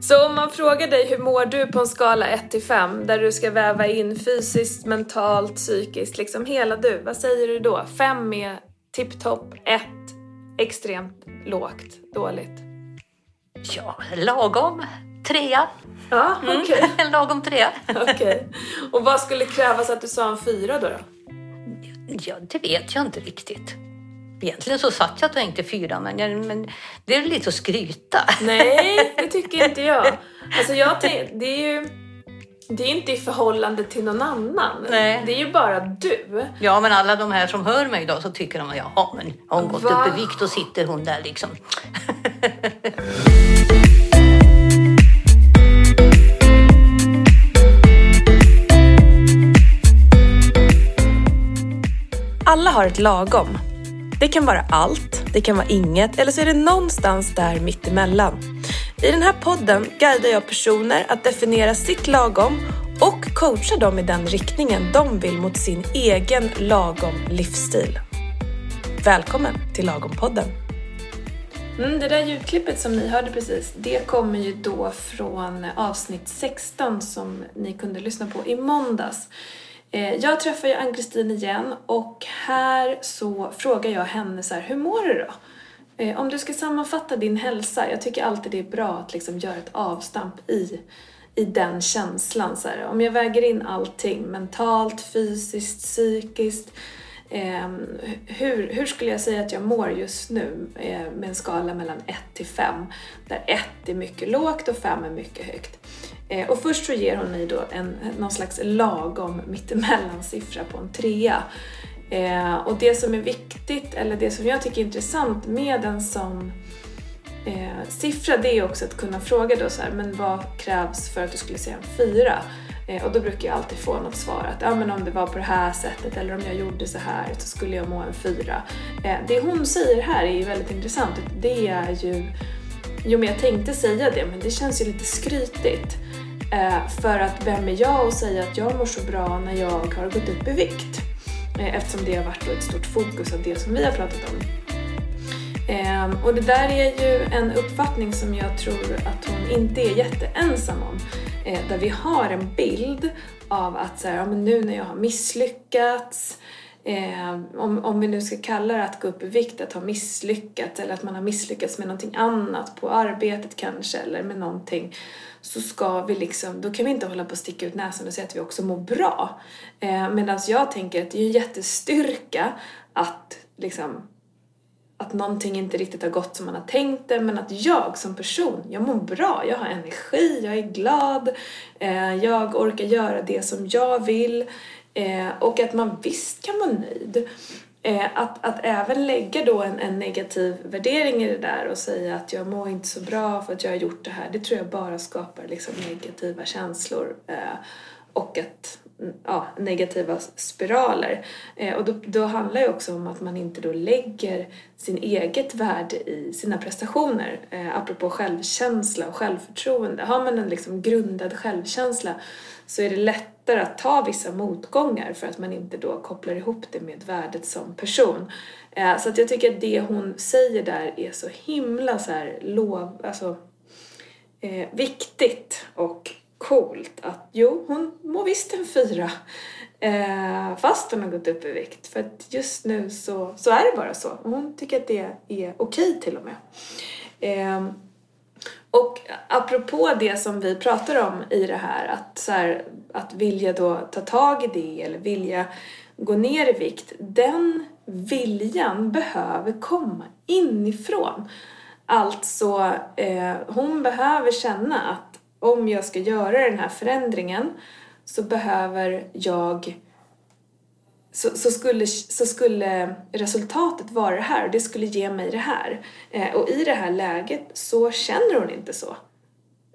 Så om man frågar dig hur mår du på en skala 1 till 5 där du ska väva in fysiskt, mentalt, psykiskt, liksom hela du. Vad säger du då? 5 är tipptopp, 1 extremt lågt, dåligt. Ja, lagom. Trea. Ja, okej. Okay. Mm. lagom trea. Okej. Okay. Och vad skulle krävas att du sa en fyra då? då? Ja, det vet jag inte riktigt. Egentligen så satt jag och tänkte fyra, men, men det är lite att skryta. Nej, det tycker inte jag. Alltså jag det är ju det är inte i förhållande till någon annan. Nej. Det är ju bara du. Ja, men alla de här som hör mig idag så tycker de att jaha, men har hon gått Va? upp i vikt och sitter hon där liksom. Alla har ett lagom. Det kan vara allt, det kan vara inget eller så är det någonstans där mittemellan. I den här podden guidar jag personer att definiera sitt lagom och coachar dem i den riktningen de vill mot sin egen lagom livsstil. Välkommen till Lagom-podden! Mm, det där ljudklippet som ni hörde precis, det kommer ju då från avsnitt 16 som ni kunde lyssna på i måndags. Eh, jag träffar ju Ann-Kristin igen och här så frågar jag henne så här, hur mår du då? Eh, om du ska sammanfatta din hälsa, jag tycker alltid det är bra att liksom göra ett avstamp i, i den känslan. Så här. Om jag väger in allting, mentalt, fysiskt, psykiskt, eh, hur, hur skulle jag säga att jag mår just nu eh, med en skala mellan 1 till 5? Där 1 är mycket lågt och 5 är mycket högt. Eh, och först så ger hon mig då en, någon slags lagom mittemellan siffra på en trea. Eh, och det som är viktigt, eller det som jag tycker är intressant med en sån eh, siffra, det är också att kunna fråga då så här, men vad krävs för att du skulle säga en fyra? Eh, och då brukar jag alltid få något svar att ja, men om det var på det här sättet eller om jag gjorde så här så skulle jag må en fyra. Eh, det hon säger här är ju väldigt intressant. Det är ju, jo men jag tänkte säga det men det känns ju lite skrytigt. Eh, för att vem är jag att säga att jag mår så bra när jag har gått upp i vikt? Eftersom det har varit ett stort fokus av det som vi har pratat om. Ehm, och det där är ju en uppfattning som jag tror att hon inte är jätteensam om. Eh, där vi har en bild av att så här, ja, men nu när jag har misslyckats Eh, om, om vi nu ska kalla det att gå upp i vikt, att ha misslyckats eller att man har misslyckats med någonting annat på arbetet kanske eller med någonting så ska vi liksom, då kan vi inte hålla på att sticka ut näsan och säga att vi också mår bra. Eh, Medan jag tänker att det är en jättestyrka att liksom att någonting inte riktigt har gått som man har tänkt det men att jag som person, jag mår bra, jag har energi, jag är glad, eh, jag orkar göra det som jag vill eh, och att man visst kan vara nöjd. Eh, att, att även lägga då en, en, negativ värdering i det där och säga att jag mår inte så bra för att jag har gjort det här, det tror jag bara skapar liksom negativa känslor eh, och att, ja, negativa spiraler. Eh, och då, då handlar det också om att man inte då lägger sin eget värde i sina prestationer. Eh, apropå självkänsla och självförtroende. Har man en liksom grundad självkänsla så är det lättare att ta vissa motgångar för att man inte då kopplar ihop det med värdet som person. Eh, så att jag tycker att det hon säger där är så himla så här lov, alltså eh, viktigt och coolt att jo, hon mår visst en fyra eh, fast hon har gått upp i vikt. För att just nu så, så är det bara så. Och hon tycker att det är okej till och med. Eh, och apropå det som vi pratar om i det här, att, så här, att vilja då ta tag i det eller vilja gå ner i vikt, den viljan behöver komma inifrån. Alltså, eh, hon behöver känna att om jag ska göra den här förändringen så behöver jag så, så, skulle, så skulle resultatet vara det här och det skulle ge mig det här. Eh, och i det här läget så känner hon inte så.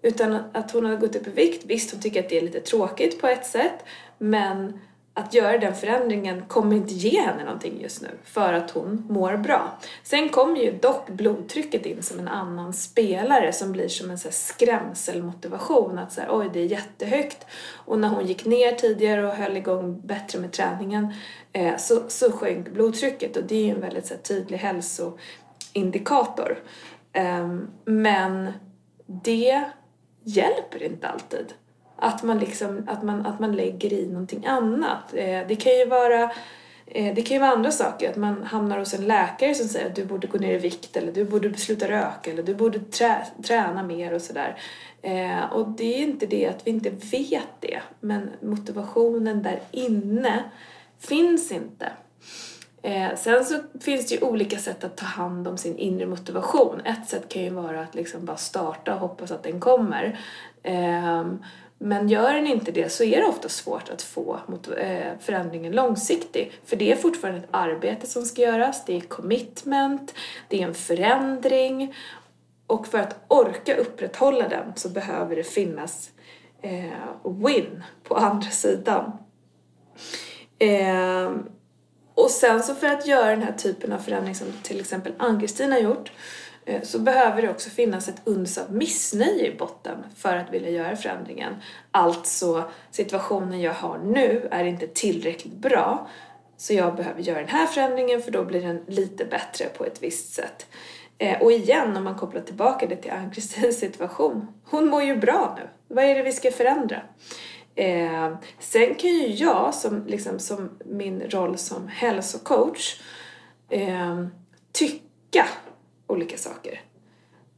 Utan att hon har gått upp i vikt, visst hon tycker att det är lite tråkigt på ett sätt men att göra den förändringen kommer inte ge henne någonting just nu för att hon mår bra. Sen kommer ju dock blodtrycket in som en annan spelare som blir som en så skrämselmotivation att så oj det är jättehögt och när hon gick ner tidigare och höll igång bättre med träningen eh, så, så sjönk blodtrycket och det är ju en väldigt så här, tydlig hälsoindikator. Eh, men det hjälper inte alltid. Att man, liksom, att man, att man lägger i någonting annat. Eh, det kan ju vara eh, det kan ju vara andra saker, att man hamnar hos en läkare som säger att du borde gå ner i vikt eller du borde sluta röka eller du borde trä, träna mer och sådär. Eh, och det är inte det att vi inte vet det, men motivationen där inne finns inte. Eh, sen så finns det ju olika sätt att ta hand om sin inre motivation. Ett sätt kan ju vara att liksom bara starta och hoppas att den kommer. Eh, men gör den inte det så är det ofta svårt att få eh, förändringen långsiktig. För det är fortfarande ett arbete som ska göras, det är commitment, det är en förändring. Och för att orka upprätthålla den så behöver det finnas eh, win på andra sidan. Eh, och sen så för att göra den här typen av förändring som till exempel Ann-Kristin har gjort eh, Eh, så behöver det också finnas ett uns av missnöje i botten för att vilja göra förändringen. Alltså, situationen jag har nu är inte tillräckligt bra så jag behöver göra den här förändringen för då blir den lite bättre på ett visst sätt. Eh, och igen, om man kopplar tillbaka det till Ann-Kristins situation. Hon mår ju bra nu. Vad är det vi ska förändra? Eh, sen kan ju jag, som, liksom, som min roll som hälsocoach, eh, tycka olika saker.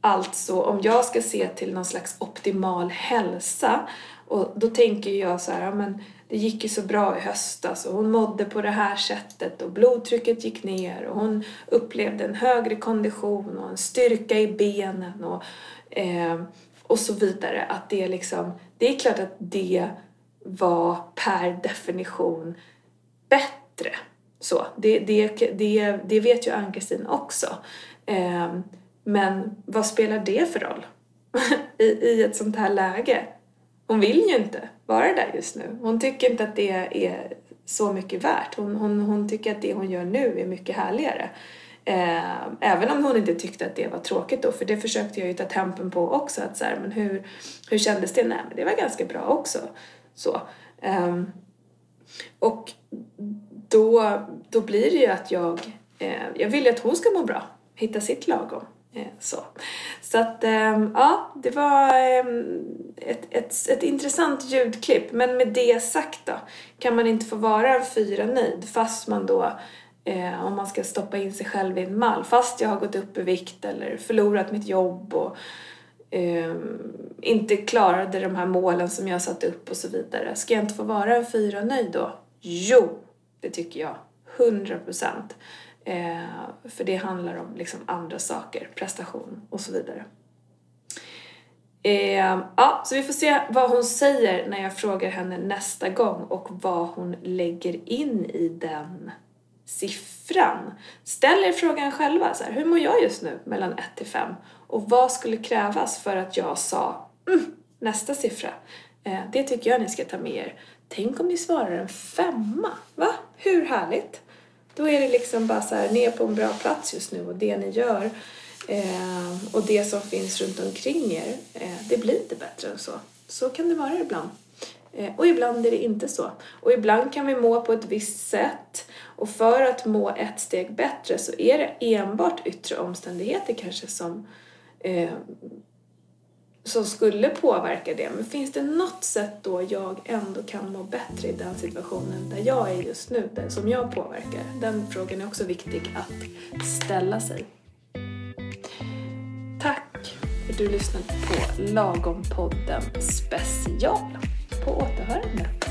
Alltså om jag ska se till någon slags optimal hälsa och då tänker jag så här, ja, men det gick ju så bra i höstas alltså, och hon mådde på det här sättet och blodtrycket gick ner och hon upplevde en högre kondition och en styrka i benen och, eh, och så vidare. Att det liksom, det är klart att det var per definition bättre. Så, det, det, det, det vet ju Ann-Kristin också. Ehm, men vad spelar det för roll I, i ett sånt här läge? Hon vill ju inte vara där just nu. Hon tycker inte att det är så mycket värt. Hon, hon, hon tycker att det hon gör nu är mycket härligare. Eh, även om hon inte tyckte att det var tråkigt då, för det försökte jag ju ta tempen på också. Att så här, men hur, hur kändes det? Nej, men det var ganska bra också. Så. Eh, och då, då blir det ju att jag, eh, jag vill ju att hon ska må bra, hitta sitt lagom. Eh, så, så att ehm, ja, det var ehm, ett, ett, ett intressant ljudklipp. Men med det sagt då, kan man inte få vara en fyra nöjd fast man då eh, om man ska stoppa in sig själv i en mall. Fast jag har gått upp i vikt eller förlorat mitt jobb och eh, inte klarade de här målen som jag satt upp och så vidare. Ska jag inte få vara en fyra nöjd då? Jo, det tycker jag. Hundra procent. Eh, för det handlar om liksom andra saker, prestation och så vidare. Eh, ja, så vi får se vad hon säger när jag frågar henne nästa gång och vad hon lägger in i den siffran. Ställ er frågan själva, så här, hur mår jag just nu mellan 1 till 5? Och vad skulle krävas för att jag sa mm, nästa siffra? Eh, det tycker jag ni ska ta med er. Tänk om ni svarar en femma, va? Hur härligt? Då är det liksom bara så här, ni är på en bra plats just nu och det ni gör eh, och det som finns runt omkring er, eh, det blir inte bättre än så. Så kan det vara ibland. Eh, och ibland är det inte så. Och ibland kan vi må på ett visst sätt och för att må ett steg bättre så är det enbart yttre omständigheter kanske som eh, som skulle påverka det. Men finns det något sätt då jag ändå kan må bättre i den situationen där jag är just nu, där, som jag påverkar? Den frågan är också viktig att ställa sig. Tack för att du lyssnade på Lagom-podden special. På återhörande.